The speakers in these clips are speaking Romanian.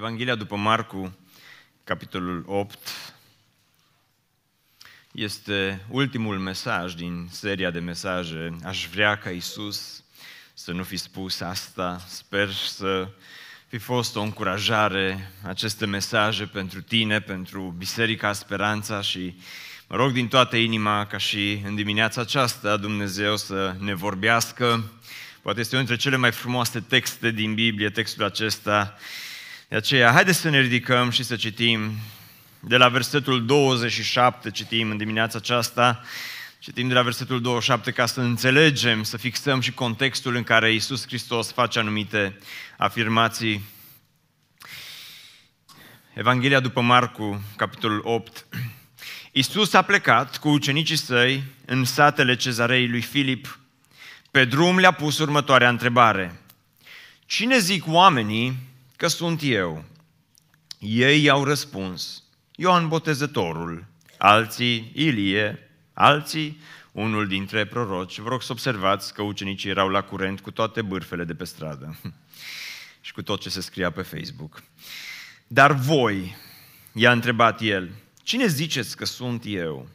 Evanghelia după Marcu, capitolul 8, este ultimul mesaj din seria de mesaje. Aș vrea ca Isus să nu fi spus asta. Sper să fi fost o încurajare aceste mesaje pentru tine, pentru Biserica Speranța și mă rog din toată inima ca și în dimineața aceasta Dumnezeu să ne vorbească. Poate este unul dintre cele mai frumoase texte din Biblie, textul acesta. De aceea, haideți să ne ridicăm și să citim de la versetul 27, citim în dimineața aceasta, citim de la versetul 27 ca să înțelegem, să fixăm și contextul în care Iisus Hristos face anumite afirmații. Evanghelia după Marcu, capitolul 8. Iisus a plecat cu ucenicii săi în satele cezarei lui Filip. Pe drum le-a pus următoarea întrebare. Cine zic oamenii că sunt eu? Ei i-au răspuns, Ioan Botezătorul, alții Ilie, alții unul dintre proroci. Vă rog să observați că ucenicii erau la curent cu toate bârfele de pe stradă și cu tot ce se scria pe Facebook. Dar voi, i-a întrebat el, cine ziceți că sunt eu?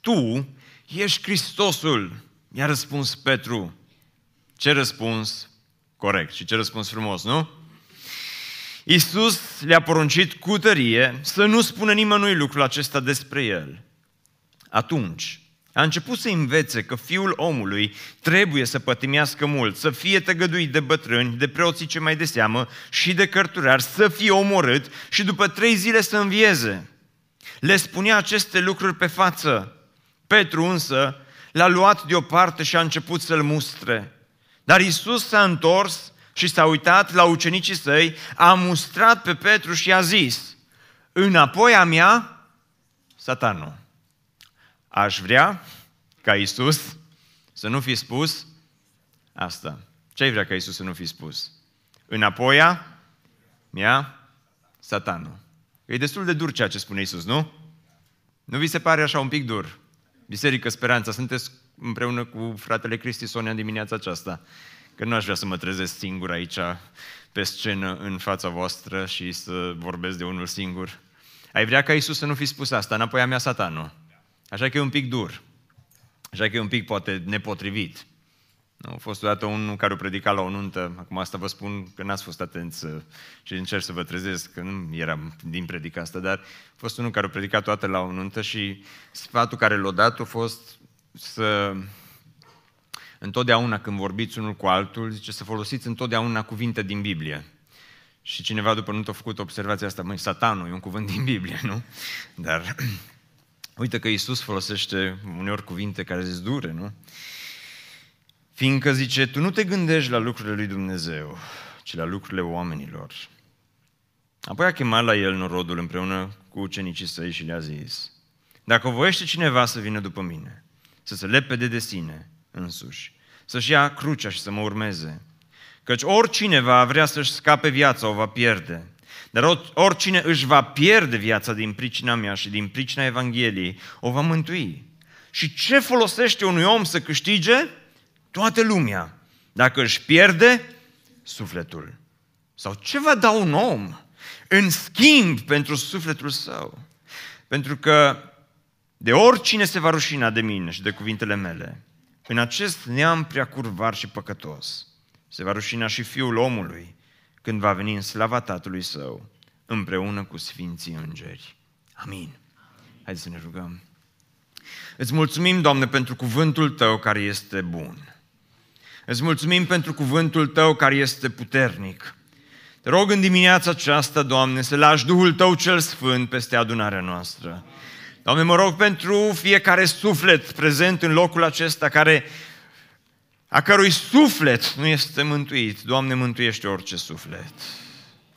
Tu ești Hristosul, i-a răspuns Petru. Ce răspuns corect și ce răspuns frumos, nu? Iisus le-a poruncit cu tărie să nu spună nimănui lucrul acesta despre el. Atunci, a început să învețe că fiul omului trebuie să pătimească mult, să fie tăgăduit de bătrâni, de preoții ce mai de seamă și de cărturari, să fie omorât și după trei zile să învieze. Le spunea aceste lucruri pe față. Petru însă l-a luat deoparte și a început să-l mustre. Dar Isus s-a întors și s-a uitat la ucenicii săi, a mustrat pe Petru și a zis, înapoi a mea, satanul. Aș vrea ca Isus să nu fi spus asta. Ce ai vrea ca Isus să nu fi spus? Înapoi a mea, satanul. E destul de dur ceea ce spune Isus, nu? Nu vi se pare așa un pic dur? Biserică Speranța, sunteți împreună cu fratele Cristi Sonia în dimineața aceasta. Că nu aș vrea să mă trezesc singur aici pe scenă în fața voastră și să vorbesc de unul singur. Ai vrea ca Isus să nu fi spus asta, înapoi a mea satanul. Așa că e un pic dur. Așa că e un pic poate nepotrivit. Nu? A fost odată unul care o predica la o nuntă, acum asta vă spun că n-ați fost atenți și încerc să vă trezesc, că nu eram din predica asta, dar a fost unul care o predica toată la o nuntă și sfatul care l-a dat a fost să întotdeauna când vorbiți unul cu altul, zice să folosiți întotdeauna cuvinte din Biblie. Și cineva după nu a făcut observația asta, măi, satanul e un cuvânt din Biblie, nu? Dar uite că Iisus folosește uneori cuvinte care sunt dure, nu? Fiindcă zice, tu nu te gândești la lucrurile lui Dumnezeu, ci la lucrurile oamenilor. Apoi a chemat la el norodul împreună cu ucenicii săi și le-a zis, dacă voiește cineva să vină după mine, să se lepede de sine, însuși, să-și ia crucea și să mă urmeze. Căci oricine va vrea să-și scape viața, o va pierde. Dar oricine își va pierde viața din pricina mea și din pricina Evangheliei, o va mântui. Și ce folosește unui om să câștige? Toată lumea. Dacă își pierde sufletul. Sau ce va da un om în schimb pentru sufletul său? Pentru că de oricine se va rușina de mine și de cuvintele mele, în acest neam prea curvar și păcătos se va rușina și Fiul omului când va veni în slava Tatălui Său împreună cu Sfinții Îngeri. Amin. Haideți să ne rugăm. Îți mulțumim, Doamne, pentru cuvântul Tău care este bun. Îți mulțumim pentru cuvântul Tău care este puternic. Te rog în dimineața aceasta, Doamne, să lași Duhul Tău cel Sfânt peste adunarea noastră. Doamne, mă rog pentru fiecare suflet prezent în locul acesta, care, a cărui suflet nu este mântuit. Doamne, mântuiește orice suflet.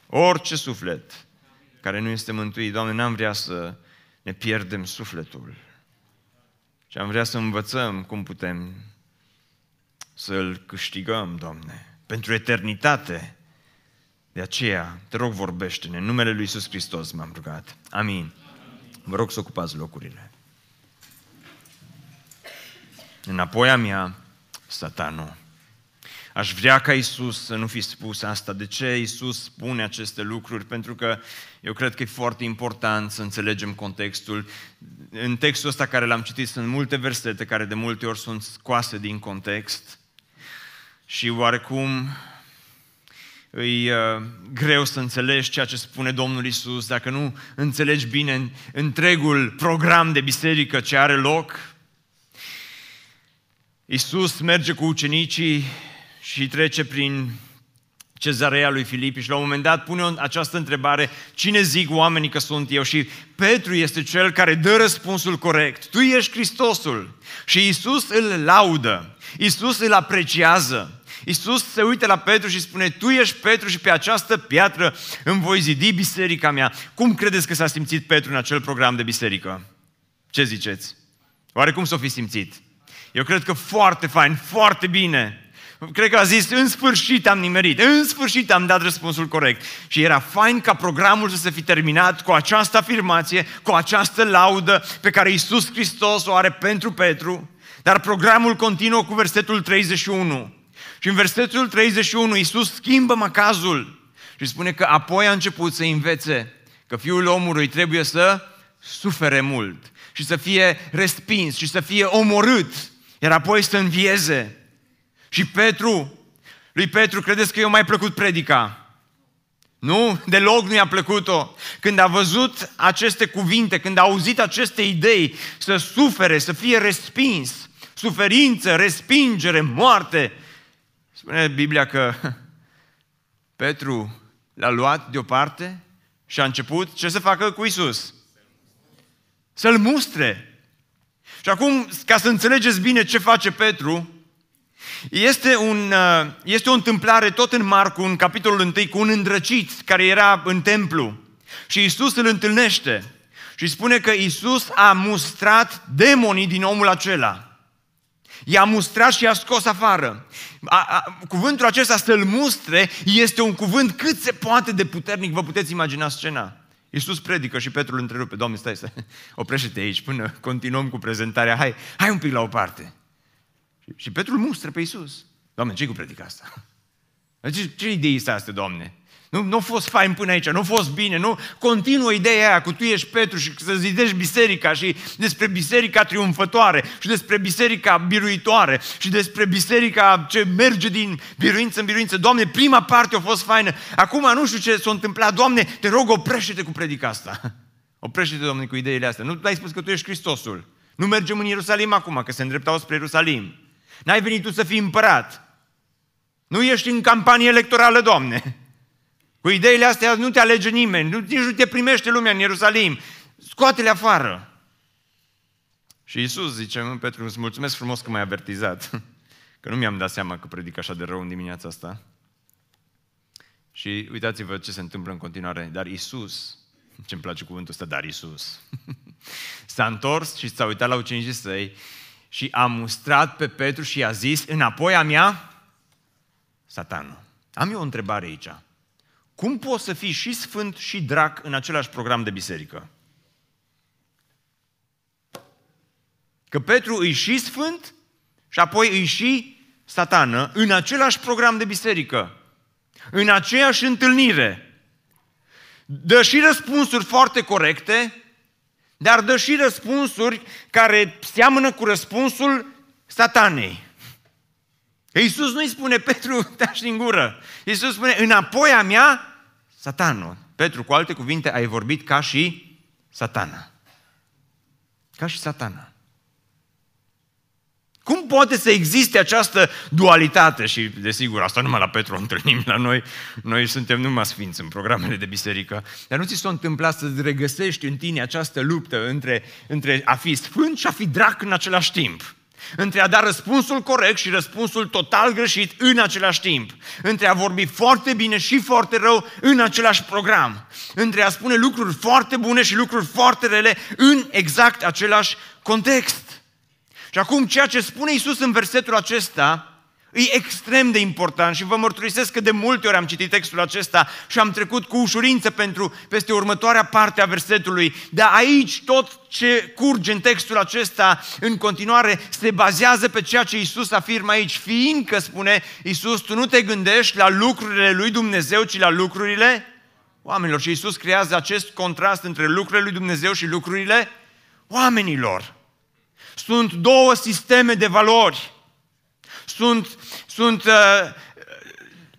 Orice suflet care nu este mântuit. Doamne, n-am vrea să ne pierdem sufletul. Și am vrea să învățăm cum putem să-l câștigăm, Doamne, pentru eternitate. De aceea, te rog, vorbește-ne. În numele Lui Iisus Hristos m-am rugat. Amin. Vă rog să ocupați locurile. Înapoi a mea, satanul. Aș vrea ca Isus să nu fi spus asta. De ce Isus spune aceste lucruri? Pentru că eu cred că e foarte important să înțelegem contextul. În textul ăsta care l-am citit sunt multe versete care de multe ori sunt scoase din context și oarecum e uh, greu să înțelegi ceea ce spune Domnul Isus dacă nu înțelegi bine întregul program de biserică ce are loc. Isus merge cu ucenicii și trece prin cezarea lui Filipi și la un moment dat pune această întrebare, cine zic oamenii că sunt eu? Și Petru este cel care dă răspunsul corect. Tu ești Hristosul. Și Isus îl laudă, Isus îl apreciază. Isus se uită la Petru și spune, tu ești Petru și pe această piatră îmi voi zidi biserica mea. Cum credeți că s-a simțit Petru în acel program de biserică? Ce ziceți? Oare cum s-o fi simțit? Eu cred că foarte fain, foarte bine. Cred că a zis, în sfârșit am nimerit, în sfârșit am dat răspunsul corect. Și era fain ca programul să se fi terminat cu această afirmație, cu această laudă pe care Iisus Hristos o are pentru Petru, dar programul continuă cu versetul 31. Și în versetul 31 Iisus schimbă macazul și spune că apoi a început să învețe că Fiul omului trebuie să sufere mult și să fie respins și să fie omorât, iar apoi să învieze. Și Petru, lui Petru, credeți că i-a mai plăcut predica? Nu? Deloc nu i-a plăcut-o. Când a văzut aceste cuvinte, când a auzit aceste idei, să sufere, să fie respins, suferință, respingere, moarte, spune Biblia că Petru l-a luat deoparte și a început ce să facă cu Isus? Să-l mustre. Și acum, ca să înțelegeți bine ce face Petru, este, un, uh, este o întâmplare tot în Marcu, în capitolul 1, cu un îndrăcit care era în templu. Și Isus îl întâlnește și spune că Isus a mustrat demonii din omul acela. I-a mustrat și i-a scos afară. A, a, cuvântul acesta să-l mustre este un cuvânt cât se poate de puternic. Vă puteți imagina scena. Iisus predică și Petru îl întrerupe. Doamne, stai, stai, oprește-te aici până continuăm cu prezentarea. Hai, hai un pic la o parte. Și Petru îl mustră pe Iisus. Doamne, ce cu predica asta? Ce, ce idee este asta, Doamne? Nu, nu a fost fain până aici, nu a fost bine, nu? Continuă ideea aia cu tu ești Petru și să zidești biserica și despre biserica triumfătoare și despre biserica biruitoare și despre biserica ce merge din biruință în biruință. Doamne, prima parte a fost faină, acum nu știu ce s-a întâmplat. Doamne, te rog, oprește-te cu predica asta. Oprește-te, Doamne, cu ideile astea. Nu ai spus că tu ești Hristosul. Nu mergem în Ierusalim acum, că se îndreptau spre Ierusalim. N-ai venit tu să fii împărat. Nu ești în campanie electorală, Doamne. Cu ideile astea nu te alege nimeni, nu, nici nu te primește lumea în Ierusalim. Scoate-le afară. Și Isus zice, mă, Petru, îți mulțumesc frumos că m-ai avertizat. Că nu mi-am dat seama că predic așa de rău în dimineața asta. Și uitați-vă ce se întâmplă în continuare. Dar Isus, ce-mi place cuvântul ăsta, dar Isus, s-a întors și s-a uitat la ucenicii săi și a mustrat pe Petru și i-a zis, înapoi a mea, satanul. Am eu o întrebare aici. Cum poți să fii și sfânt și drac în același program de biserică? Că Petru îi și sfânt și apoi îi și satană în același program de biserică, în aceeași întâlnire. Dă și răspunsuri foarte corecte, dar dă și răspunsuri care seamănă cu răspunsul satanei. Iisus nu-i spune, Petru, tași din gură. Iisus spune, înapoi a mea, satanul. Petru, cu alte cuvinte, ai vorbit ca și satana. Ca și satana. Cum poate să existe această dualitate? Și, desigur, asta numai la Petru o întâlnim la noi. Noi suntem numai sfinți în programele de biserică. Dar nu ți s-a întâmplat să regăsești în tine această luptă între, între a fi sfânt și a fi drac în același timp între a da răspunsul corect și răspunsul total greșit în același timp, între a vorbi foarte bine și foarte rău în același program, între a spune lucruri foarte bune și lucruri foarte rele în exact același context. Și acum ceea ce spune Isus în versetul acesta E extrem de important și vă mărturisesc că de multe ori am citit textul acesta și am trecut cu ușurință pentru, peste următoarea parte a versetului. Dar aici tot ce curge în textul acesta în continuare se bazează pe ceea ce Isus afirmă aici. Fiindcă, spune Isus, tu nu te gândești la lucrurile lui Dumnezeu, ci la lucrurile oamenilor. Și Isus creează acest contrast între lucrurile lui Dumnezeu și lucrurile oamenilor. Sunt două sisteme de valori sunt, sunt uh,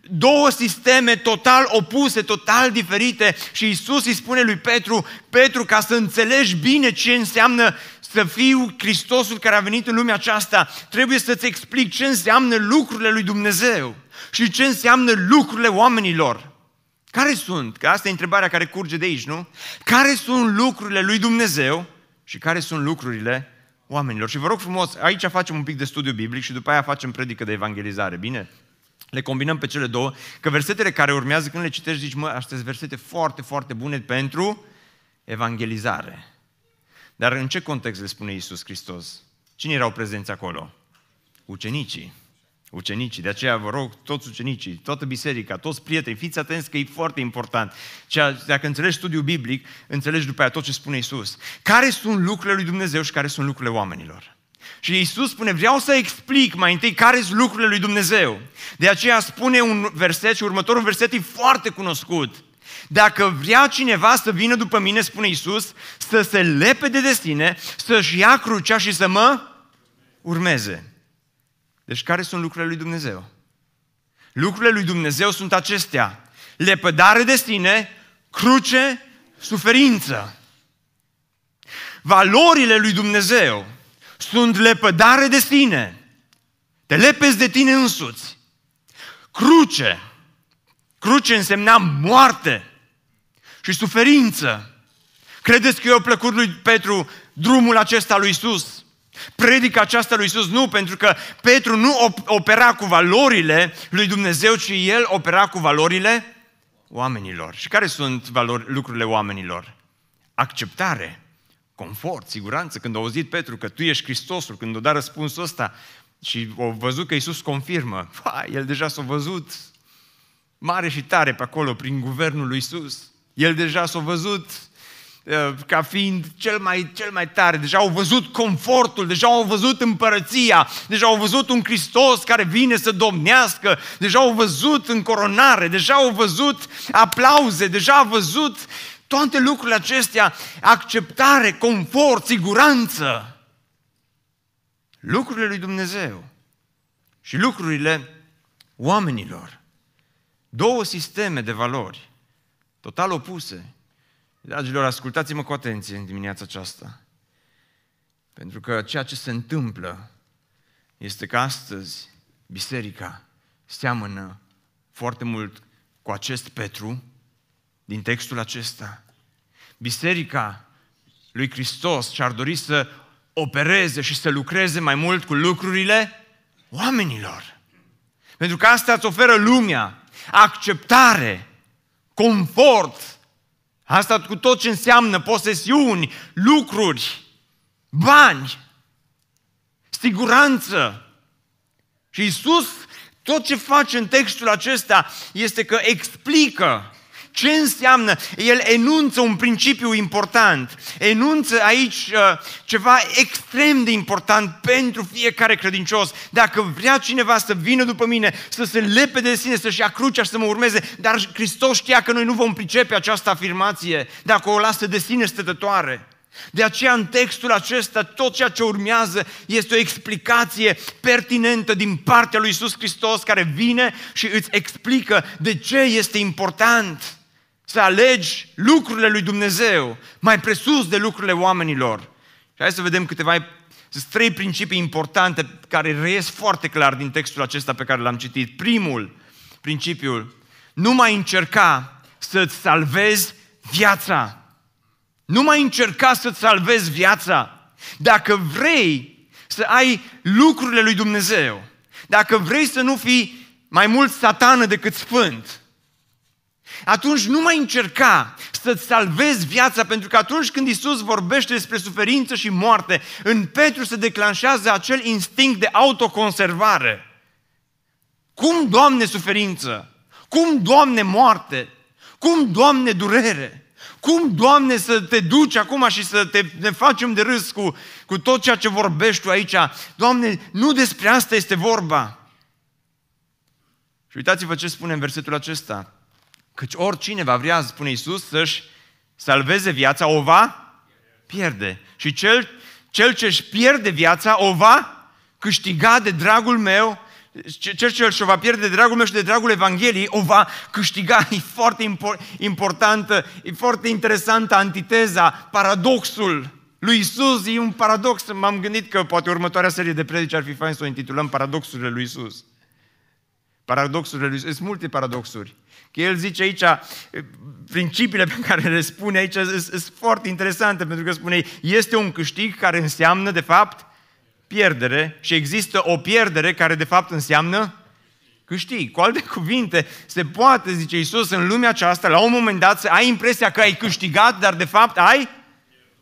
două sisteme total opuse, total diferite și Isus îi spune lui Petru, Petru, ca să înțelegi bine ce înseamnă să fiu Hristosul care a venit în lumea aceasta, trebuie să-ți explic ce înseamnă lucrurile lui Dumnezeu și ce înseamnă lucrurile oamenilor. Care sunt? Că asta e întrebarea care curge de aici, nu? Care sunt lucrurile lui Dumnezeu și care sunt lucrurile oamenilor. Și vă rog frumos, aici facem un pic de studiu biblic și după aia facem predică de evangelizare, bine? Le combinăm pe cele două, că versetele care urmează, când le citești, zici, mă, astea sunt versete foarte, foarte bune pentru evangelizare. Dar în ce context le spune Iisus Hristos? Cine erau prezenți acolo? Ucenicii. Ucenicii, de aceea vă rog, toți ucenicii, toată biserica, toți prietenii, fiți atenți că e foarte important. Ceea, dacă înțelegi studiul biblic, înțelegi după aia tot ce spune Isus. Care sunt lucrurile lui Dumnezeu și care sunt lucrurile oamenilor? Și Isus spune, vreau să explic mai întâi care sunt lucrurile lui Dumnezeu. De aceea spune un verset și următorul verset e foarte cunoscut. Dacă vrea cineva să vină după mine, spune Isus, să se lepede de sine, să-și ia crucea și să mă urmeze. Deci care sunt lucrurile lui Dumnezeu? Lucrurile lui Dumnezeu sunt acestea. Lepădare de sine, cruce, suferință. Valorile lui Dumnezeu sunt lepădare de sine. Te lepezi de tine însuți. Cruce. Cruce însemna moarte și suferință. Credeți că i-a plăcut lui Petru drumul acesta lui Isus? Predica aceasta lui Isus nu, pentru că Petru nu opera cu valorile lui Dumnezeu, ci el opera cu valorile oamenilor. Și care sunt valori, lucrurile oamenilor? Acceptare, confort, siguranță. Când a auzit Petru că tu ești Hristosul, când a dat răspunsul ăsta și a văzut că Isus confirmă, pa, el deja s-a văzut mare și tare pe acolo, prin guvernul lui Isus. El deja s-a văzut Uh, ca fiind cel mai, cel mai tare. Deja au văzut confortul, deja au văzut împărăția, deja au văzut un Hristos care vine să domnească, deja au văzut încoronare, deja au văzut aplauze, deja au văzut toate lucrurile acestea, acceptare, confort, siguranță. Lucrurile lui Dumnezeu și lucrurile oamenilor. Două sisteme de valori, total opuse. Dragilor, ascultați-mă cu atenție în dimineața aceasta. Pentru că ceea ce se întâmplă este că astăzi biserica seamănă foarte mult cu acest Petru din textul acesta. Biserica lui Hristos și-ar dori să opereze și să lucreze mai mult cu lucrurile oamenilor. Pentru că asta îți oferă lumea, acceptare, confort, Asta cu tot ce înseamnă posesiuni, lucruri, bani, siguranță. Și Isus, tot ce face în textul acesta este că explică ce înseamnă? El enunță un principiu important, enunță aici uh, ceva extrem de important pentru fiecare credincios. Dacă vrea cineva să vină după mine, să se lepe de sine, să-și ia crucea și să mă urmeze, dar Hristos știa că noi nu vom pricepe această afirmație dacă o lasă de sine stătătoare. De aceea în textul acesta tot ceea ce urmează este o explicație pertinentă din partea lui Isus Hristos care vine și îți explică de ce este important să alegi lucrurile lui Dumnezeu mai presus de lucrurile oamenilor. Și hai să vedem câteva sunt trei principii importante care reies foarte clar din textul acesta pe care l-am citit. Primul, principiul, nu mai încerca să-ți salvezi viața. Nu mai încerca să-ți salvezi viața. Dacă vrei să ai lucrurile lui Dumnezeu, dacă vrei să nu fii mai mult satană decât sfânt, atunci nu mai încerca să-ți salvezi viața, pentru că atunci când Isus vorbește despre suferință și moarte, în Petru se declanșează acel instinct de autoconservare. Cum, Doamne, suferință? Cum, Doamne, moarte? Cum, Doamne, durere? Cum, Doamne, să te duci acum și să te, ne facem de râs cu, cu tot ceea ce vorbești tu aici? Doamne, nu despre asta este vorba. Și uitați-vă ce spune în versetul acesta. Căci oricine va vrea, spune Iisus, să-și salveze viața, o va pierde. Și cel, cel ce își pierde viața, o va câștiga de dragul meu cel ce și-o va pierde de dragul meu și de dragul Evangheliei, o va câștiga. E foarte importantă, e foarte interesantă antiteza, paradoxul lui Isus. E un paradox. M-am gândit că poate următoarea serie de predici ar fi fain să o intitulăm Paradoxurile lui Isus. Paradoxurile lui Isus. Sunt multe paradoxuri. Că el zice aici, principiile pe care le spune aici sunt foarte interesante, pentru că spune, este un câștig care înseamnă, de fapt, pierdere și există o pierdere care de fapt înseamnă câștig. Cu alte cuvinte, se poate, zice Isus, în lumea aceasta, la un moment dat, să ai impresia că ai câștigat, dar de fapt ai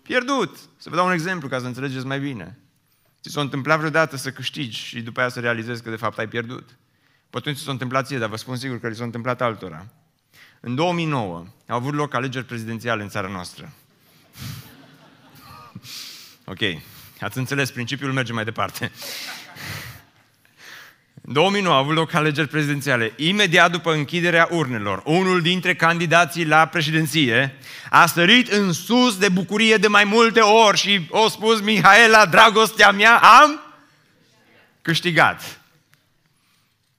pierdut. Să vă dau un exemplu ca să înțelegeți mai bine. Ți s-a întâmplat vreodată să câștigi și după aia să realizezi că de fapt ai pierdut. Poate nu ți s-a întâmplat ție, dar vă spun sigur că li s-a întâmplat altora. În 2009 au avut loc alegeri prezidențiale în țara noastră. ok, Ați înțeles, principiul merge mai departe. În 2009 a avut loc alegeri prezidențiale. Imediat după închiderea urnelor, unul dintre candidații la președinție a sărit în sus de bucurie de mai multe ori și a spus, Mihaela, dragostea mea, am câștigat.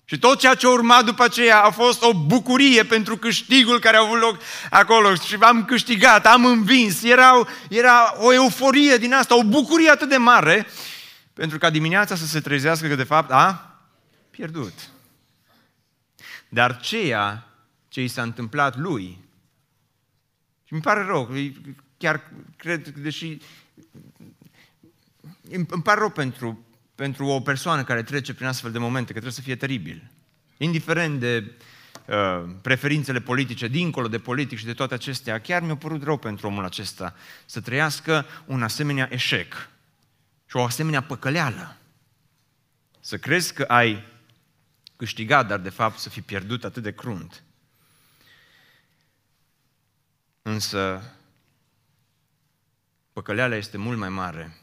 Și tot ceea ce a urmat după aceea a fost o bucurie pentru câștigul care a avut loc acolo. Și am câștigat, am învins. Era, era o euforie din asta, o bucurie atât de mare, pentru ca dimineața să se trezească că de fapt a pierdut. Dar ceea ce i s-a întâmplat lui, și mi pare rău, chiar cred, deși îmi pare rău pentru pentru o persoană care trece prin astfel de momente, că trebuie să fie teribil. Indiferent de uh, preferințele politice, dincolo de politic și de toate acestea, chiar mi-a părut rău pentru omul acesta să trăiască un asemenea eșec și o asemenea păcăleală. Să crezi că ai câștigat, dar de fapt să fi pierdut atât de crunt. Însă, păcăleala este mult mai mare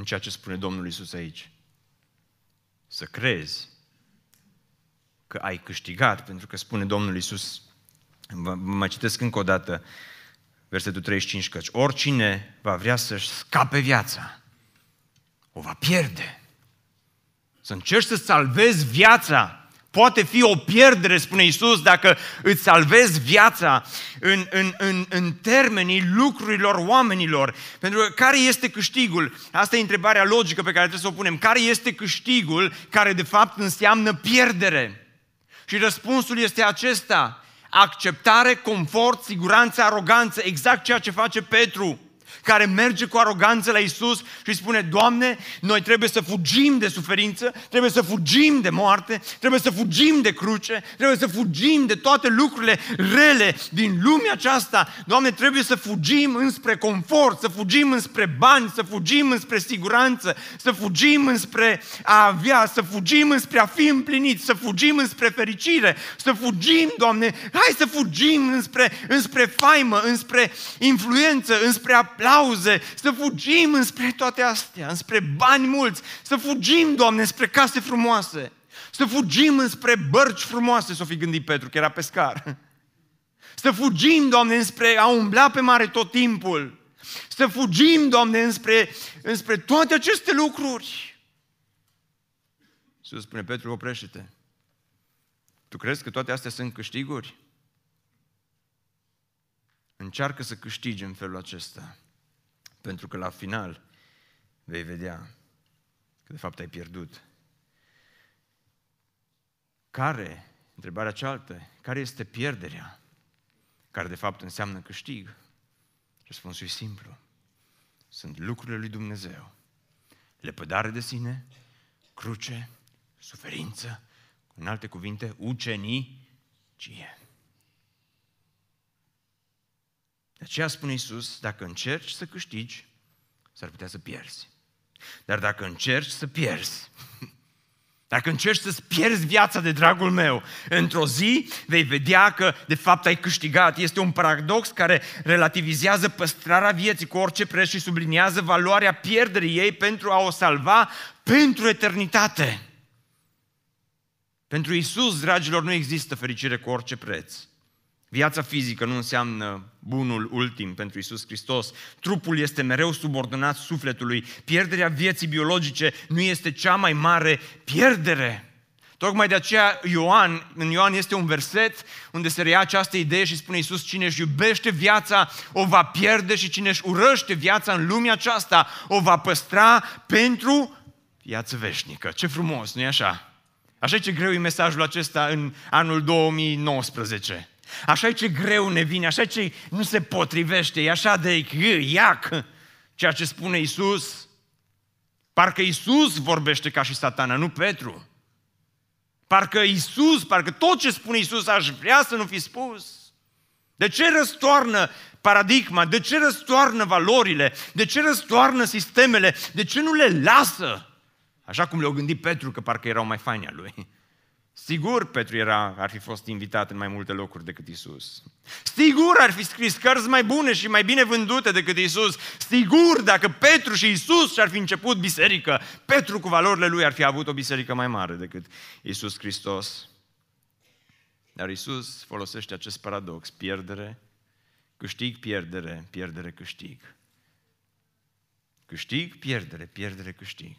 în ceea ce spune Domnul Isus aici. Să crezi că ai câștigat, pentru că spune Domnul Isus, vă mai citesc încă o dată, versetul 35, căci oricine va vrea să-și scape viața, o va pierde. Să încerci să salvezi viața, Poate fi o pierdere, spune Isus, dacă îți salvezi viața în, în, în, în termenii lucrurilor oamenilor. Pentru că care este câștigul? Asta e întrebarea logică pe care trebuie să o punem. Care este câștigul care de fapt înseamnă pierdere? Și răspunsul este acesta. Acceptare, confort, siguranță, aroganță, exact ceea ce face Petru care merge cu aroganță la Isus și spune, Doamne, noi trebuie să fugim de suferință, trebuie să fugim de moarte, trebuie să fugim de cruce, trebuie să fugim de toate lucrurile rele din lumea aceasta. Doamne, trebuie să fugim înspre confort, să fugim înspre bani, să fugim înspre siguranță, să fugim înspre a avea, să fugim înspre a fi împliniți, să fugim înspre fericire, să fugim, Doamne, hai să fugim înspre, înspre faimă, înspre influență, înspre aplauze, aplauze, să fugim înspre toate astea, înspre bani mulți, să fugim, Doamne, spre case frumoase, să fugim înspre bărci frumoase, s-o fi gândit Petru, că era pescar. Să fugim, Doamne, înspre a umbla pe mare tot timpul. Să fugim, Doamne, înspre, înspre toate aceste lucruri. Să spune, Petru, oprește-te. Tu crezi că toate astea sunt câștiguri? Încearcă să câștigi în felul acesta. Pentru că la final vei vedea că de fapt ai pierdut. Care, întrebarea cealaltă, care este pierderea? Care de fapt înseamnă câștig? Răspunsul e simplu. Sunt lucrurile lui Dumnezeu. Lepădare de sine, cruce, suferință, în alte cuvinte, ucenicie. De aceea spune Iisus, dacă încerci să câștigi, s-ar putea să pierzi. Dar dacă încerci să pierzi, Dacă încerci să-ți pierzi viața de dragul meu, într-o zi vei vedea că de fapt ai câștigat. Este un paradox care relativizează păstrarea vieții cu orice preț și subliniază valoarea pierderii ei pentru a o salva pentru eternitate. Pentru Isus, dragilor, nu există fericire cu orice preț. Viața fizică nu înseamnă bunul ultim pentru Isus Hristos. Trupul este mereu subordonat sufletului. Pierderea vieții biologice nu este cea mai mare pierdere. Tocmai de aceea Ioan, în Ioan este un verset unde se reia această idee și spune Iisus, cine își iubește viața o va pierde și cine își urăște viața în lumea aceasta o va păstra pentru viață veșnică. Ce frumos, nu-i așa? Așa ce greu e mesajul acesta în anul 2019. Așa e ce greu ne vine, așa ce nu se potrivește, e așa de iac ceea ce spune Isus. Parcă Isus vorbește ca și satana, nu Petru. Parcă Isus, parcă tot ce spune Isus aș vrea să nu fi spus. De ce răstoarnă paradigma? De ce răstoarnă valorile? De ce răstoarnă sistemele? De ce nu le lasă? Așa cum le-au gândit Petru, că parcă erau mai faini a lui. Sigur, Petru era, ar fi fost invitat în mai multe locuri decât Isus. Sigur, ar fi scris cărți mai bune și mai bine vândute decât Isus. Sigur, dacă Petru și Isus și-ar fi început biserică, Petru cu valorile lui ar fi avut o biserică mai mare decât Isus Hristos. Dar Isus folosește acest paradox, pierdere, câștig, pierdere, pierdere, câștig. Câștig, pierdere, pierdere, câștig.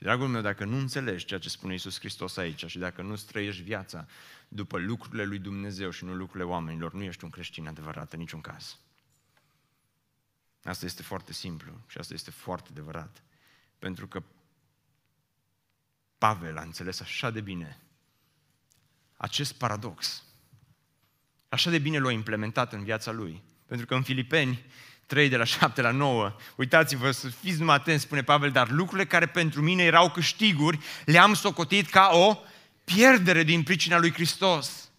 Și dragul meu, dacă nu înțelegi ceea ce spune Isus Hristos aici și dacă nu trăiești viața după lucrurile lui Dumnezeu și nu lucrurile oamenilor, nu ești un creștin adevărat în niciun caz. Asta este foarte simplu și asta este foarte adevărat. Pentru că Pavel a înțeles așa de bine acest paradox. Așa de bine l-a implementat în viața lui. Pentru că în Filipeni 3 de la 7 la 9. Uitați-vă, să fiți numai atenți, spune Pavel, dar lucrurile care pentru mine erau câștiguri, le-am socotit ca o pierdere din pricina lui Hristos.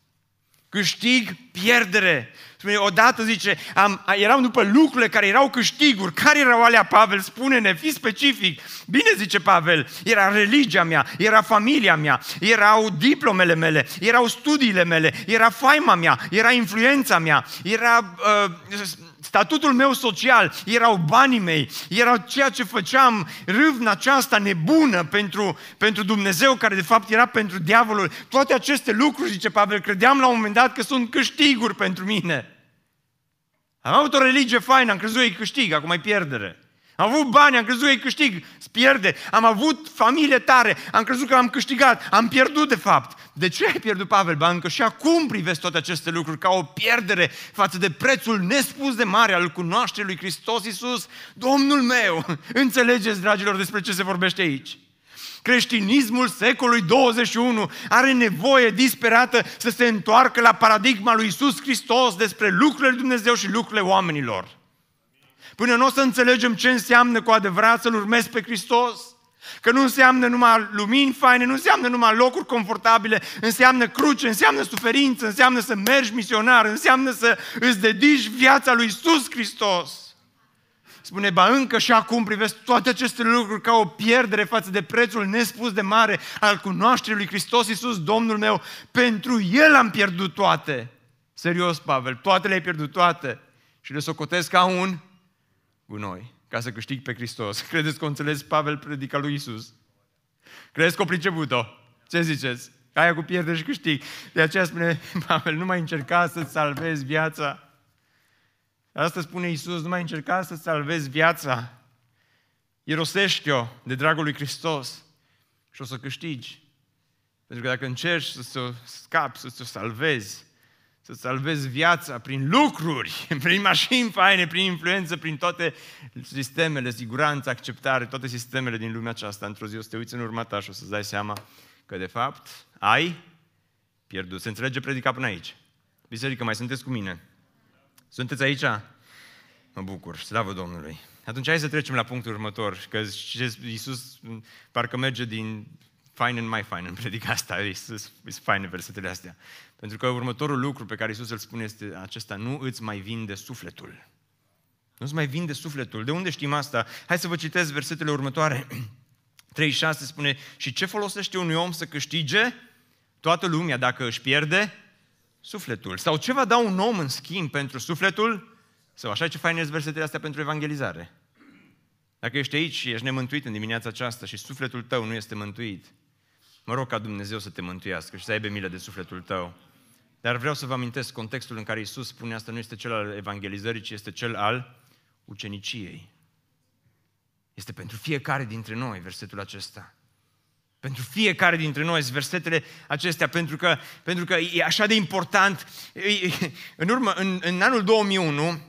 Câștig, pierdere. Spune, odată zice, am, eram după lucrurile care erau câștiguri. Care erau alea, Pavel? Spune-ne, fii specific. Bine, zice Pavel, era religia mea, era familia mea, erau diplomele mele, erau studiile mele, era faima mea, era influența mea, era uh, statutul meu social, erau banii mei, erau ceea ce făceam, râvna aceasta nebună pentru, pentru Dumnezeu, care de fapt era pentru diavolul. Toate aceste lucruri, zice Pavel, credeam la un moment dat că sunt câștiguri pentru mine. Am avut o religie faină, am crezut că e câștig, acum e pierdere. Am avut bani, am crezut că e câștig, pierde. Am avut familie tare, am crezut că am câștigat, am pierdut de fapt. De ce ai pierdut, Pavel? Ba, încă și acum privesc toate aceste lucruri ca o pierdere față de prețul nespus de mare al cunoașterii lui Hristos Iisus, Domnul meu. Înțelegeți, dragilor, despre ce se vorbește aici? Creștinismul secolului 21 are nevoie disperată să se întoarcă la paradigma lui Isus Hristos despre lucrurile lui Dumnezeu și lucrurile oamenilor. Până nu o să înțelegem ce înseamnă cu adevărat să-L urmezi pe Hristos, Că nu înseamnă numai lumini faine, nu înseamnă numai locuri confortabile, înseamnă cruce, înseamnă suferință, înseamnă să mergi misionar, înseamnă să îți dedici viața lui Isus Hristos. Spune, ba încă și acum privesc toate aceste lucruri ca o pierdere față de prețul nespus de mare al cunoașterii lui Hristos Iisus, Domnul meu. Pentru El am pierdut toate. Serios, Pavel, toate le-ai pierdut toate. Și le socotesc ca un gunoi, ca să câștig pe Hristos. Credeți că o înțeles Pavel predica lui Iisus? Credeți că o priceput-o? Ce ziceți? Aia cu pierdere și câștig. De aceea spune Pavel, nu mai încerca să-ți salvezi viața Asta spune Iisus, nu mai încerca să salvezi viața. Irosește-o de dragul lui Hristos și o să câștigi. Pentru că dacă încerci să o scapi, să o salvezi, să salvezi viața prin lucruri, prin mașini faine, prin influență, prin toate sistemele, siguranță, acceptare, toate sistemele din lumea aceasta, într-o zi o să te uiți în urma ta și o să-ți dai seama că de fapt ai pierdut. Se înțelege predica până aici. Biserică, mai sunteți cu mine? Sunteți aici? Mă bucur, slavă Domnului. Atunci hai să trecem la punctul următor, că Iisus parcă merge din fine în mai fine în predica asta, Iisus, e faine versetele astea. Pentru că următorul lucru pe care Iisus îl spune este acesta, nu îți mai vinde sufletul. Nu îți mai vinde sufletul. De unde știm asta? Hai să vă citesc versetele următoare. 36 spune, și ce folosește unui om să câștige toată lumea dacă își pierde sufletul? Sau ce va da un om în schimb pentru sufletul? Sau așa ce fain versetele astea pentru evangelizare. Dacă ești aici și ești nemântuit în dimineața aceasta și sufletul tău nu este mântuit, mă rog ca Dumnezeu să te mântuiască și să aibă milă de sufletul tău. Dar vreau să vă amintesc, contextul în care Isus spune asta nu este cel al evangelizării, ci este cel al uceniciei. Este pentru fiecare dintre noi versetul acesta. Pentru fiecare dintre noi versetele acestea, pentru că, pentru că e așa de important. În, urmă, în, în anul 2001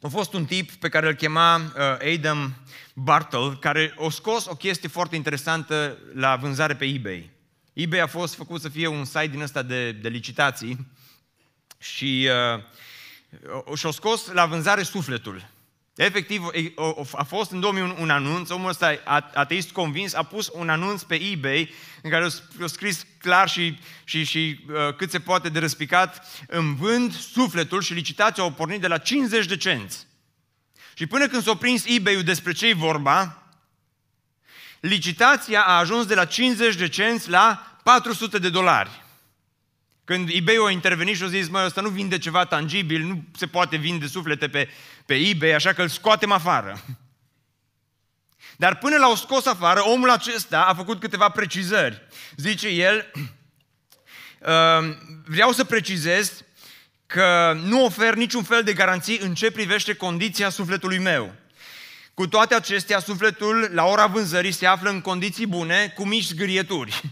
a fost un tip pe care îl chema uh, Adam Bartle, care a scos o chestie foarte interesantă la vânzare pe eBay. eBay a fost făcut să fie un site din ăsta de, de licitații și uh, și-a scos la vânzare sufletul. Efectiv, a fost în 2001 un anunț, omul ăsta ateist convins, a pus un anunț pe eBay în care a scris clar și, și, și uh, cât se poate de răspicat, îmi vând sufletul și licitația au pornit de la 50 de cenți. Și până când s-a prins eBay-ul despre ce vorba, licitația a ajuns de la 50 de cenți la 400 de dolari. Când eBay a intervenit și a zis, mă, ăsta nu vinde ceva tangibil, nu se poate vinde suflete pe, pe eBay, așa că îl scoatem afară. Dar până l-au scos afară, omul acesta a făcut câteva precizări. Zice el, ehm, vreau să precizez că nu ofer niciun fel de garanții în ce privește condiția sufletului meu. Cu toate acestea, sufletul, la ora vânzării, se află în condiții bune, cu mici zgârieturi.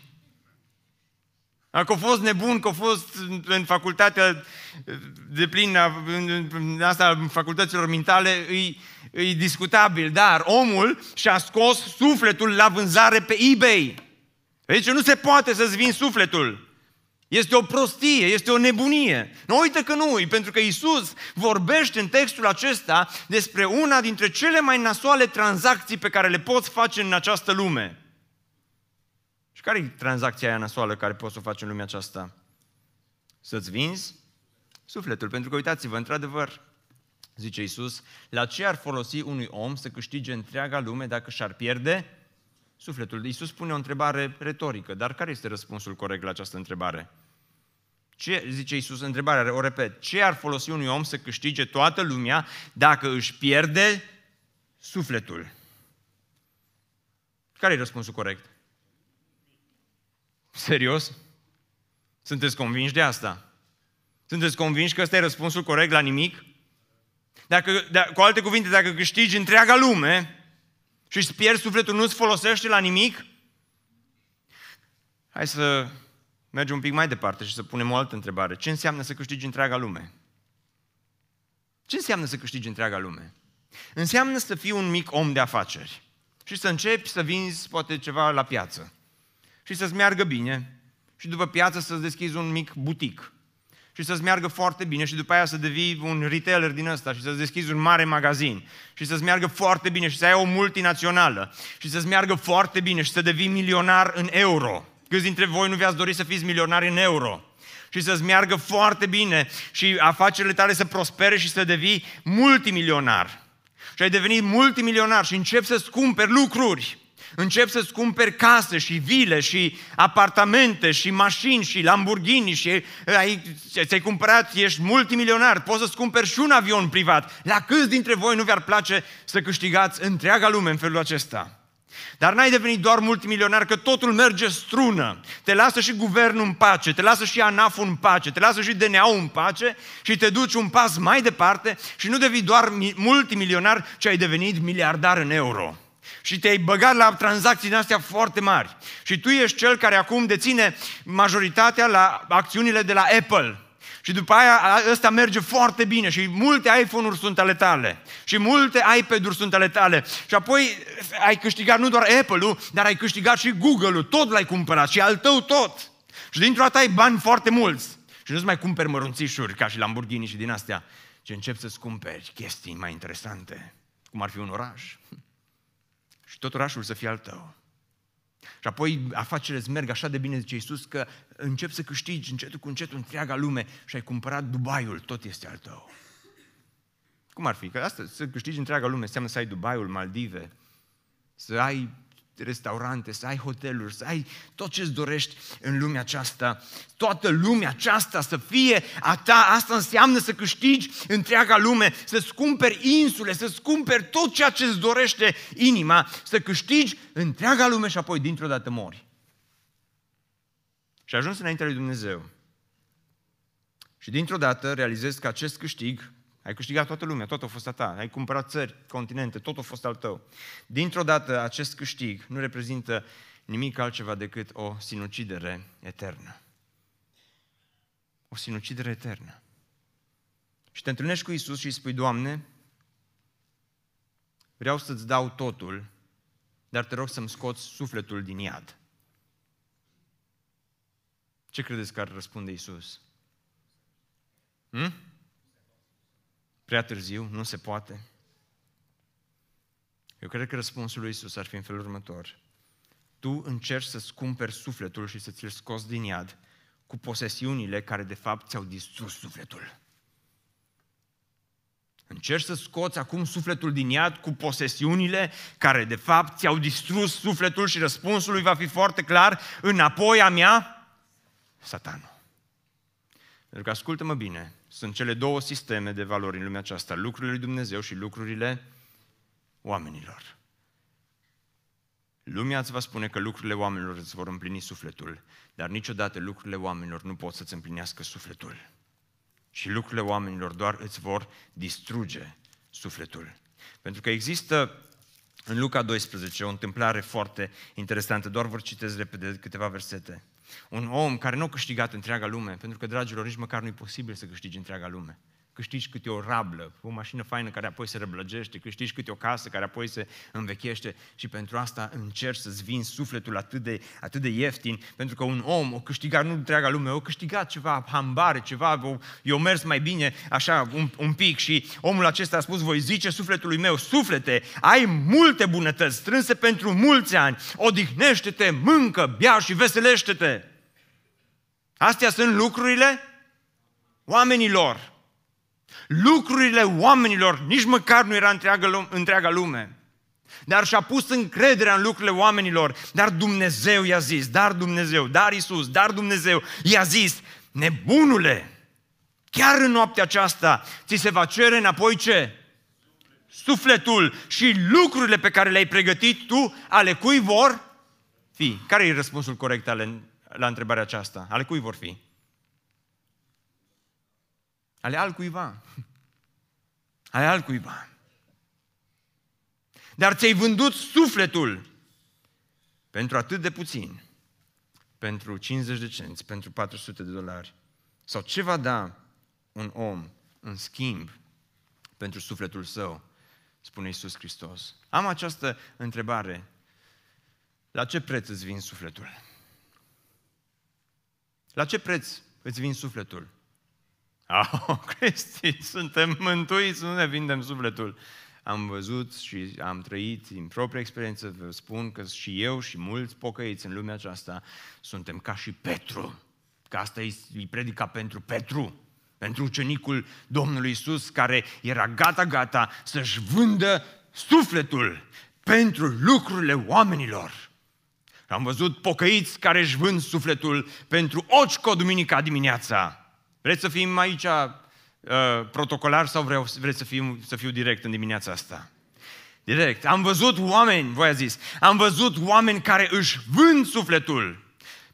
Că a fost nebun, că a fost în facultatea de plină, în asta, în facultăților mentale, e, e discutabil, dar omul și-a scos sufletul la vânzare pe eBay. Deci nu se poate să-ți vin sufletul. Este o prostie, este o nebunie. Nu uite că nu, pentru că Isus vorbește în textul acesta despre una dintre cele mai nasoale tranzacții pe care le poți face în această lume. Și care e tranzacția aia nasoală care poți să o faci în lumea aceasta? Să-ți vinzi sufletul. Pentru că uitați-vă, într-adevăr, zice Isus, la ce ar folosi unui om să câștige întreaga lume dacă și-ar pierde sufletul? Isus pune o întrebare retorică, dar care este răspunsul corect la această întrebare? Ce, zice Isus, întrebarea, o repet, ce ar folosi unui om să câștige toată lumea dacă își pierde sufletul? Care e răspunsul corect? Serios? Sunteți convinși de asta? Sunteți convinși că ăsta e răspunsul corect la nimic? Dacă, de, cu alte cuvinte, dacă câștigi întreaga lume și îți pierzi sufletul, nu-ți folosește la nimic? Hai să mergem un pic mai departe și să punem o altă întrebare. Ce înseamnă să câștigi întreaga lume? Ce înseamnă să câștigi întreaga lume? Înseamnă să fii un mic om de afaceri și să începi să vinzi poate ceva la piață și să-ți meargă bine și după piață să-ți deschizi un mic butic și să-ți meargă foarte bine și după aia să devii un retailer din ăsta și să-ți deschizi un mare magazin și să-ți meargă foarte bine și să ai o multinațională și să-ți meargă foarte bine și să devii milionar în euro. Câți dintre voi nu vi-ați dori să fiți milionari în euro? Și să-ți meargă foarte bine și afacerile tale să prospere și să devii multimilionar. Și ai devenit multimilionar și începi să-ți cumperi lucruri începi să-ți cumperi case și vile și apartamente și mașini și Lamborghini și ai, ți-ai cumpărat, ești multimilionar, poți să-ți cumperi și un avion privat. La câți dintre voi nu vi-ar place să câștigați întreaga lume în felul acesta? Dar n-ai devenit doar multimilionar, că totul merge strună. Te lasă și guvernul în pace, te lasă și ANAF-ul în pace, te lasă și DNA-ul în pace și te duci un pas mai departe și nu devii doar multimilionar, ci ai devenit miliardar în euro și te-ai băgat la tranzacții astea foarte mari. Și tu ești cel care acum deține majoritatea la acțiunile de la Apple. Și după aia ăsta merge foarte bine și multe iPhone-uri sunt ale tale. Și multe iPad-uri sunt ale tale. Și apoi ai câștigat nu doar Apple-ul, dar ai câștigat și Google-ul. Tot l-ai cumpărat și al tău tot. Și dintr-o dată ai bani foarte mulți. Și nu-ți mai cumperi mărunțișuri ca și Lamborghini și din astea, ci începi să-ți cumperi chestii mai interesante, cum ar fi un oraș și tot orașul să fie al tău. Și apoi afacerile îți merg așa de bine, zice Iisus, că încep să câștigi încetul cu încetul întreaga lume și ai cumpărat Dubaiul, tot este al tău. Cum ar fi? Că asta, să câștigi întreaga lume înseamnă să ai Dubaiul, Maldive, să ai restaurante, să ai hoteluri, să ai tot ce-ți dorești în lumea aceasta. Toată lumea aceasta să fie a ta. Asta înseamnă să câștigi întreaga lume, să-ți cumperi insule, să-ți cumperi tot ceea ce-ți dorește inima, să câștigi întreaga lume și apoi dintr-o dată mori. Și ajuns înaintea lui Dumnezeu. Și dintr-o dată realizezi că acest câștig ai câștigat toată lumea, tot a fost a ta. Ai cumpărat țări, continente, tot a fost al tău. Dintr-o dată, acest câștig nu reprezintă nimic altceva decât o sinucidere eternă. O sinucidere eternă. Și te întâlnești cu Isus și îi spui, Doamne, vreau să-ți dau totul, dar te rog să-mi scoți sufletul din iad. Ce credeți că ar răspunde Isus? Hmm? Prea târziu? Nu se poate? Eu cred că răspunsul lui Isus ar fi în felul următor. Tu încerci să-ți cumperi sufletul și să ți-l scoți din iad cu posesiunile care de fapt ți-au distrus sufletul. Încerci să scoți acum sufletul din iad cu posesiunile care de fapt ți-au distrus sufletul și răspunsul lui va fi foarte clar, înapoi a mea, satanul. Pentru că ascultă-mă bine, sunt cele două sisteme de valori în lumea aceasta, lucrurile lui Dumnezeu și lucrurile oamenilor. Lumea îți va spune că lucrurile oamenilor îți vor împlini sufletul, dar niciodată lucrurile oamenilor nu pot să-ți împlinească sufletul. Și lucrurile oamenilor doar îți vor distruge sufletul. Pentru că există în Luca 12 o întâmplare foarte interesantă, doar vă citesc repede câteva versete. Un om care nu a câștigat întreaga lume, pentru că, dragilor, nici măcar nu e posibil să câștigi întreaga lume. Câștigi câte o rablă, o mașină faină care apoi se răblăgește, câștigi câte o casă care apoi se învechește și pentru asta încerci să-ți vinzi sufletul atât de, atât de ieftin, pentru că un om o câștigat nu întreaga lume, o câștigat ceva hambare, ceva, o, eu mers mai bine așa un, un pic și omul acesta a spus, voi zice sufletului meu, suflete, ai multe bunătăți strânse pentru mulți ani, odihnește-te, mâncă, bea și veselește-te. Astea sunt lucrurile oamenilor. Lucrurile oamenilor nici măcar nu era întreaga, întreaga lume. Dar și-a pus încrederea în lucrurile oamenilor. Dar Dumnezeu i-a zis, dar Dumnezeu, dar Isus, dar Dumnezeu i-a zis, nebunule, chiar în noaptea aceasta ți se va cere înapoi ce? Sufletul și lucrurile pe care le-ai pregătit tu, ale cui vor fi. Care e răspunsul corect ale la întrebarea aceasta. Ale cui vor fi? Ale altcuiva. Ale altcuiva. Dar ți-ai vândut sufletul pentru atât de puțin, pentru 50 de cenți, pentru 400 de dolari. Sau ce va da un om în schimb pentru sufletul său, spune Iisus Hristos. Am această întrebare. La ce preț îți vin sufletul? La ce preț îți vin sufletul? Oh, Cristi, suntem mântuiți, nu ne vindem sufletul. Am văzut și am trăit din propria experiență, vă spun că și eu și mulți pocăiți în lumea aceasta suntem ca și Petru. Că asta îi predica pentru Petru, pentru ucenicul Domnului Isus, care era gata-gata să-și vândă sufletul pentru lucrurile oamenilor. Am văzut pocăiți care își vând sufletul pentru oczco duminica dimineața. Vreți să fim aici uh, protocolar sau vreau, vreți să, fim, să fiu direct în dimineața asta? Direct. Am văzut oameni, voi a zis, am văzut oameni care își vând sufletul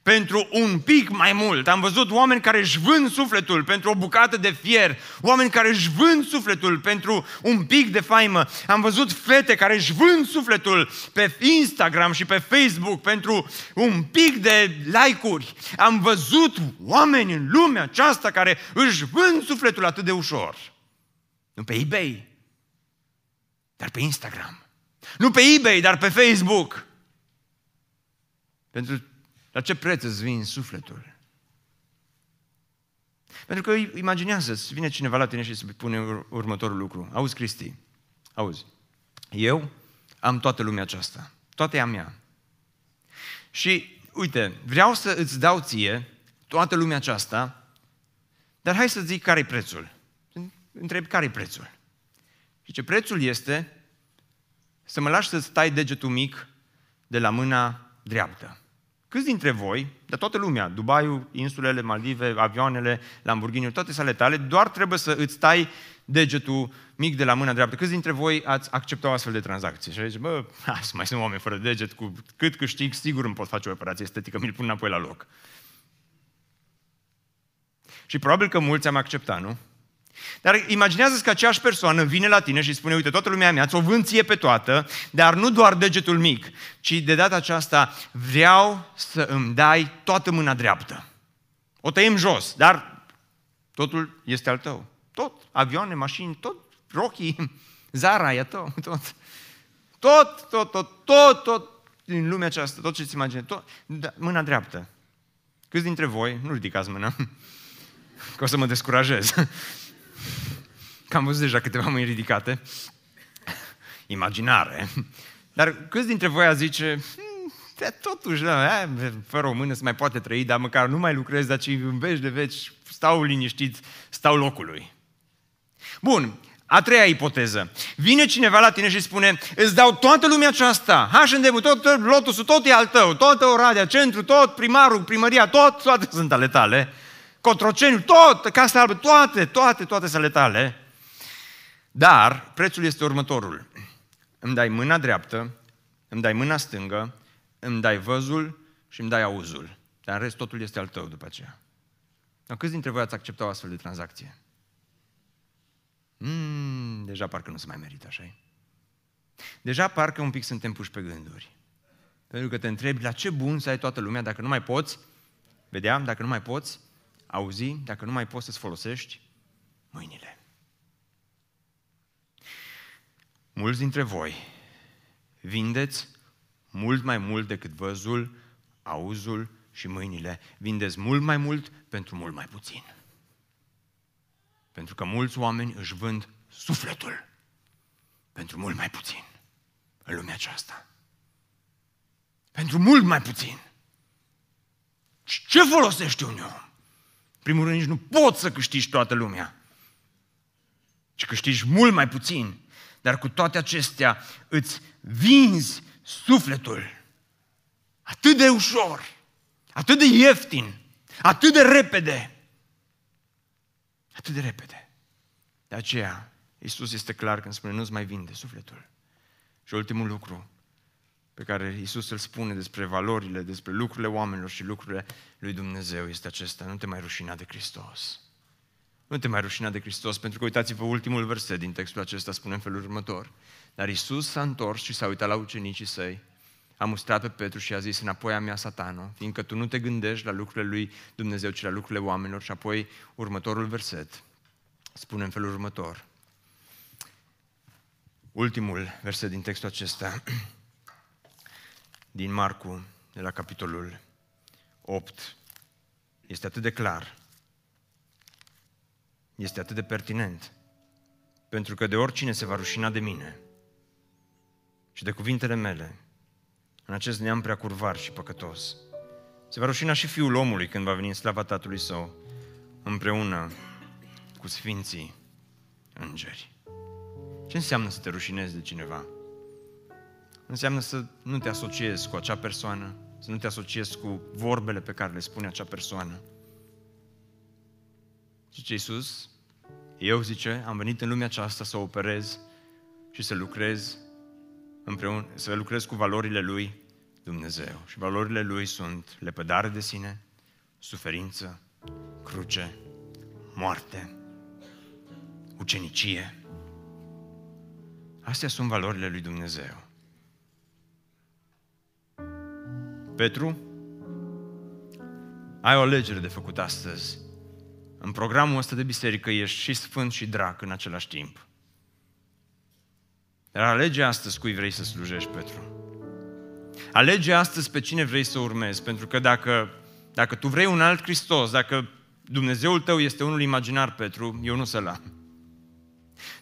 pentru un pic mai mult. Am văzut oameni care își vând sufletul pentru o bucată de fier, oameni care își vând sufletul pentru un pic de faimă. Am văzut fete care își vând sufletul pe Instagram și pe Facebook pentru un pic de like-uri. Am văzut oameni în lumea aceasta care își vând sufletul atât de ușor. Nu pe eBay, dar pe Instagram. Nu pe eBay, dar pe Facebook. Pentru la ce preț îți vin sufletul? Pentru că imaginează, vine cineva la tine și se pune următorul lucru. Auzi, Cristi, auzi, eu am toată lumea aceasta, toată ea mea. Și, uite, vreau să îți dau ție toată lumea aceasta, dar hai să zic care-i prețul. Întreb care-i prețul. Și ce prețul este să mă lași să-ți tai degetul mic de la mâna dreaptă. Câți dintre voi, de toată lumea, Dubaiul, insulele, Maldive, avioanele, Lamborghini, toate sale tale, doar trebuie să îți tai degetul mic de la mâna dreaptă. Câți dintre voi ați acceptat o astfel de tranzacție? Și zice, bă, hai, mai sunt oameni fără deget, cu cât câștig, sigur îmi pot face o operație estetică, mi-l pun înapoi la loc. Și probabil că mulți am acceptat, nu? Dar imaginează că aceeași persoană vine la tine și spune, uite, toată lumea mea, ți-o vând ție pe toată, dar nu doar degetul mic, ci de data aceasta vreau să îmi dai toată mâna dreaptă. O tăiem jos, dar totul este al tău. Tot, avioane, mașini, tot, Rocky, Zara, e tău, tot. Tot, tot, tot, tot, tot din lumea aceasta, tot ce-ți imaginezi, tot, da, mâna dreaptă. Câți dintre voi, nu ridicați mâna, că o să mă descurajez, că am văzut deja câteva mâini ridicate, imaginare, dar câți dintre voi a zice, de, hmm, totuși, da, fără o mână se mai poate trăi, dar măcar nu mai lucrez, dar ci în veci de veci stau liniștit, stau locului. Bun, a treia ipoteză. Vine cineva la tine și spune, îți dau toată lumea aceasta, H&M, tot, tot lotusul, tot e al tău, toată Oradea, centru, tot, primarul, primăria, tot, toate sunt ale tale. Cotroceniu, tot, casa albă, toate, toate, toate sunt ale tale. Dar prețul este următorul. Îmi dai mâna dreaptă, îmi dai mâna stângă, îmi dai văzul și îmi dai auzul. Dar în rest totul este al tău după aceea. Dar câți dintre voi ați acceptat o astfel de tranzacție? Mm, deja parcă nu se mai merită, așa Deja parcă un pic suntem puși pe gânduri. Pentru că te întrebi la ce bun să ai toată lumea dacă nu mai poți, vedeam, dacă nu mai poți auzi, dacă nu mai poți să-ți folosești mâinile. Mulți dintre voi vindeți mult mai mult decât văzul, auzul și mâinile. Vindeți mult mai mult pentru mult mai puțin. Pentru că mulți oameni își vând sufletul pentru mult mai puțin în lumea aceasta. Pentru mult mai puțin. Ce folosește un om? Primul rând, nici nu poți să câștigi toată lumea. Ci câștigi mult mai puțin. Dar cu toate acestea îți vinzi sufletul. Atât de ușor, atât de ieftin, atât de repede. Atât de repede. De aceea, Iisus este clar când spune, nu-ți mai vinde sufletul. Și ultimul lucru pe care Iisus îl spune despre valorile, despre lucrurile oamenilor și lucrurile lui Dumnezeu este acesta. Nu te mai rușina de Hristos. Nu te mai rușina de Hristos, pentru că uitați-vă ultimul verset din textul acesta, spune în felul următor. Dar Iisus s-a întors și s-a uitat la ucenicii săi, a mustrat pe Petru și a zis, înapoi a mea, satano, fiindcă tu nu te gândești la lucrurile lui Dumnezeu, ci la lucrurile oamenilor. Și apoi următorul verset spune în felul următor. Ultimul verset din textul acesta, din Marcu, de la capitolul 8, este atât de clar, este atât de pertinent, pentru că de oricine se va rușina de mine și de cuvintele mele, în acest neam prea curvar și păcătos, se va rușina și Fiul omului când va veni în slava Tatălui Său, împreună cu Sfinții Îngeri. Ce înseamnă să te rușinezi de cineva? Înseamnă să nu te asociezi cu acea persoană, să nu te asociezi cu vorbele pe care le spune acea persoană. Zice Iisus, eu, zice, am venit în lumea aceasta să operez și să lucrez împreună, să lucrez cu valorile Lui Dumnezeu. Și valorile Lui sunt lepădare de sine, suferință, cruce, moarte, ucenicie. Astea sunt valorile lui Dumnezeu. Petru, ai o alegere de făcut astăzi. În programul ăsta de biserică ești și sfânt și drac în același timp. Dar alege astăzi cui vrei să slujești, Petru. Alege astăzi pe cine vrei să urmezi, pentru că dacă, dacă tu vrei un alt Hristos, dacă Dumnezeul tău este unul imaginar, Petru, eu nu să-l am.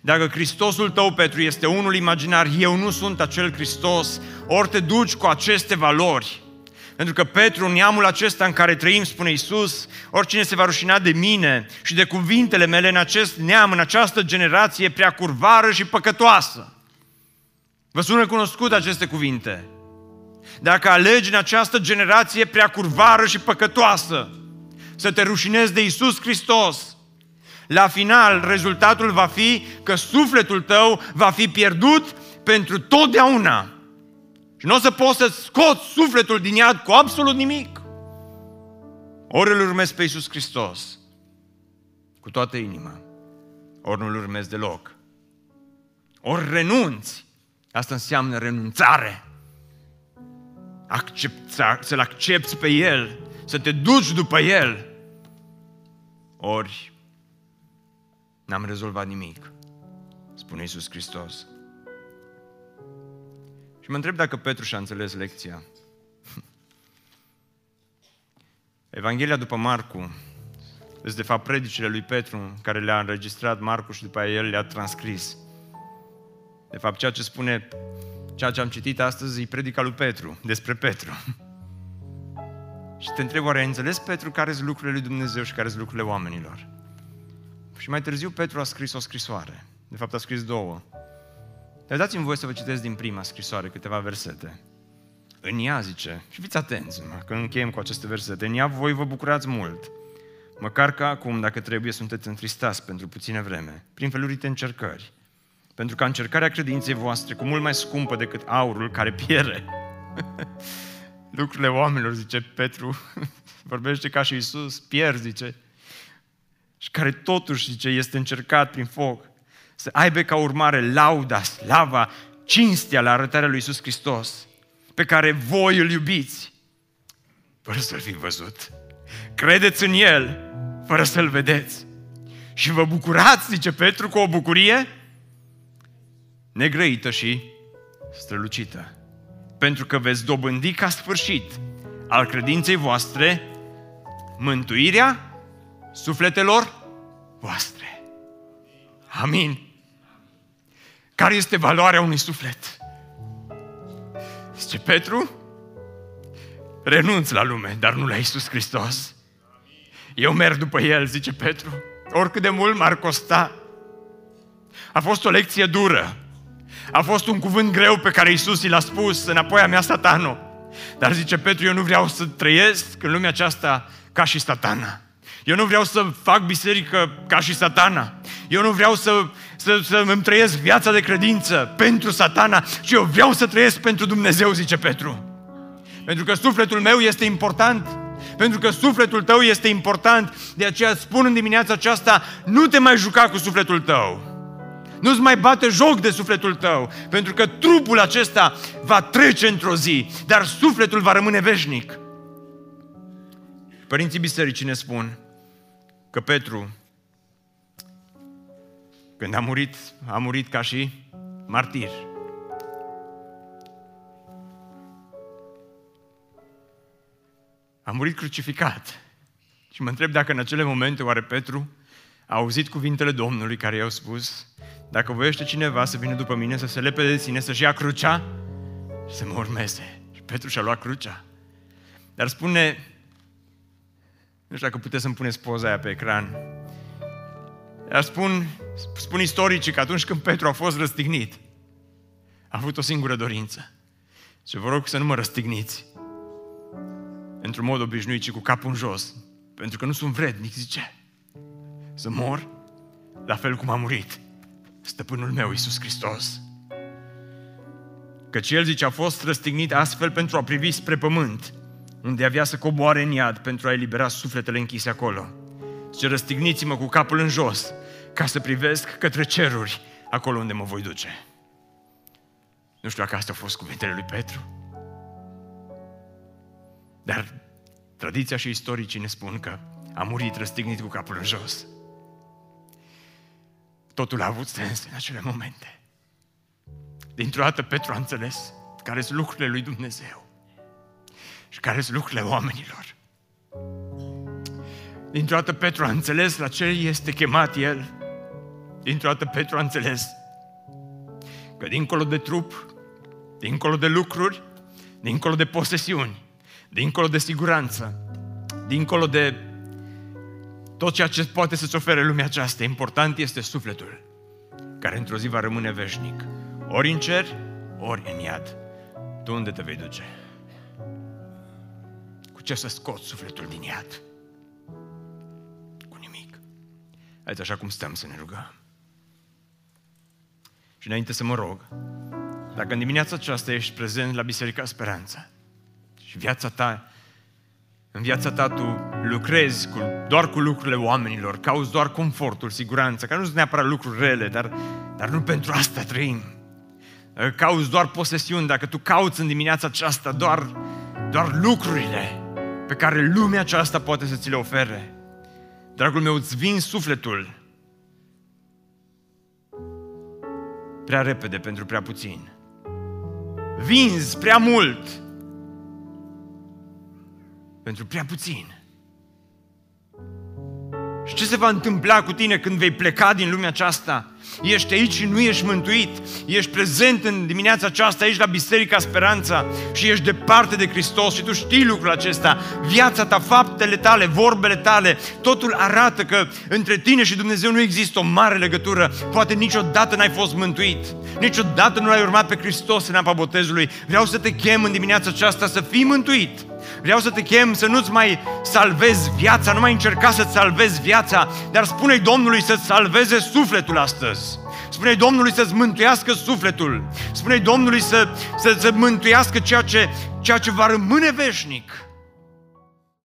Dacă Hristosul tău, Petru, este unul imaginar, eu nu sunt acel Hristos, ori te duci cu aceste valori. Pentru că Petru, în neamul acesta în care trăim, spune Iisus, oricine se va rușina de mine și de cuvintele mele în acest neam, în această generație prea curvară și păcătoasă. Vă sună cunoscut aceste cuvinte? dacă alegi în această generație prea curvară și păcătoasă să te rușinezi de Isus Hristos, la final rezultatul va fi că sufletul tău va fi pierdut pentru totdeauna. Și nu o să poți să scoți sufletul din iad cu absolut nimic. Ori îl urmezi pe Iisus Hristos cu toată inima, ori nu îl urmezi deloc. Ori renunți. Asta înseamnă renunțare. Accepta, să-L accepti pe El, să te duci după El. Ori n-am rezolvat nimic, spune Iisus Hristos. Și mă întreb dacă Petru și-a înțeles lecția. Evanghelia după Marcu sunt de fapt predicile lui Petru care le-a înregistrat Marcu și după aia el le-a transcris. De fapt, ceea ce spune, ceea ce am citit astăzi, e predica lui Petru, despre Petru. și te întreb, oare ai înțeles Petru care sunt lucrurile lui Dumnezeu și care sunt lucrurile oamenilor? Și mai târziu Petru a scris o scrisoare. De fapt, a scris două. Dar dați-mi voi să vă citesc din prima scrisoare câteva versete. În ea zice, și fiți atenți, mă, că încheiem cu aceste versete, în ea voi vă bucurați mult, măcar că acum, dacă trebuie, sunteți întristați pentru puține vreme, prin felurite încercări, pentru ca încercarea credinței voastre, cu mult mai scumpă decât aurul care pierde, lucrurile oamenilor, zice Petru, vorbește ca și Iisus, pierd, zice, și care totuși, zice, este încercat prin foc, să aibă ca urmare lauda, slava, cinstea la arătarea lui Iisus Hristos, pe care voi îl iubiți, fără să-L fi văzut. Credeți în El, fără să-L vedeți. Și vă bucurați, zice Petru, cu o bucurie negrăită și strălucită. Pentru că veți dobândi ca sfârșit al credinței voastre mântuirea sufletelor voastre. Amin. Care este valoarea unui suflet? Zice Petru, renunț la lume, dar nu la Isus Hristos. Eu merg după El, zice Petru, oricât de mult m-ar costa. A fost o lecție dură. A fost un cuvânt greu pe care Isus i l-a spus, înapoi a mea satano. Dar zice Petru, eu nu vreau să trăiesc în lumea aceasta ca și satana. Eu nu vreau să fac biserică ca și satana. Eu nu vreau să, să, să îmi trăiesc viața de credință pentru satana, ci eu vreau să trăiesc pentru Dumnezeu, zice Petru. Pentru că sufletul meu este important. Pentru că sufletul tău este important. De aceea spun în dimineața aceasta, nu te mai juca cu sufletul tău. Nu-ți mai bate joc de sufletul tău, pentru că trupul acesta va trece într-o zi, dar sufletul va rămâne veșnic. Părinții bisericii ne spun că Petru, când a murit, a murit ca și martir. A murit crucificat. Și mă întreb dacă în acele momente oare Petru a auzit cuvintele Domnului care i-au spus dacă voiește cineva să vină după mine, să se lepe de sine, să-și ia crucea și să mă urmeze. Și Petru și-a luat crucea. Dar spune, nu știu dacă puteți să-mi puneți poza aia pe ecran, dar spun, spun istoricii că atunci când Petru a fost răstignit, a avut o singură dorință. Și vă rog să nu mă răstigniți într-un mod obișnuit, ci cu capul în jos. Pentru că nu sunt vrednic, zice. Să mor la fel cum a murit stăpânul meu, Iisus Hristos. Căci El, zice, a fost răstignit astfel pentru a privi spre pământ, unde avea să coboare în iad pentru a elibera sufletele închise acolo. Și răstigniți-mă cu capul în jos, ca să privesc către ceruri, acolo unde mă voi duce. Nu știu dacă astea au fost cuvintele lui Petru. Dar tradiția și istoricii ne spun că a murit răstignit cu capul în jos. Totul a avut sens în acele momente. Dintr-o dată Petru a înțeles care sunt lucrurile lui Dumnezeu și care sunt lucrurile oamenilor. Dintr-o dată Petru a înțeles la ce este chemat el. Dintr-o dată Petru a înțeles că dincolo de trup, dincolo de lucruri, dincolo de posesiuni, dincolo de siguranță, dincolo de tot ceea ce poate să-ți ofere lumea aceasta, important este sufletul, care într-o zi va rămâne veșnic. Ori în cer, ori în iad. Tu unde te vei duce? Cu ce să scot sufletul din iad? Cu nimic. Haideți așa cum stăm să ne rugăm. Și înainte să mă rog, dacă în dimineața aceasta ești prezent la Biserica Speranța și viața ta, în viața ta tu lucrezi cu, doar cu lucrurile oamenilor, cauți doar confortul, siguranța, că nu sunt neapărat lucruri rele, dar, dar nu pentru asta trăim. Cauți doar posesiuni, dacă tu cauți în dimineața aceasta doar, doar lucrurile pe care lumea aceasta poate să ți le ofere, dragul meu, îți vin sufletul prea repede pentru prea puțin. Vinzi prea mult pentru prea puțin. Și ce se va întâmpla cu tine când vei pleca din lumea aceasta? Ești aici și nu ești mântuit. Ești prezent în dimineața aceasta aici la Biserica Speranța și ești departe de Hristos și tu știi lucrul acesta. Viața ta, faptele tale, vorbele tale, totul arată că între tine și Dumnezeu nu există o mare legătură. Poate niciodată n-ai fost mântuit. Niciodată nu l-ai urmat pe Hristos în apa botezului. Vreau să te chem în dimineața aceasta să fii mântuit Vreau să te chem să nu-ți mai salvezi viața, nu mai încerca să-ți salvezi viața, dar spune-i Domnului să-ți salveze sufletul astăzi. Spune-i Domnului să-ți mântuiască sufletul. Spune-i Domnului să, să, să mântuiască ceea ce, ceea ce va rămâne veșnic.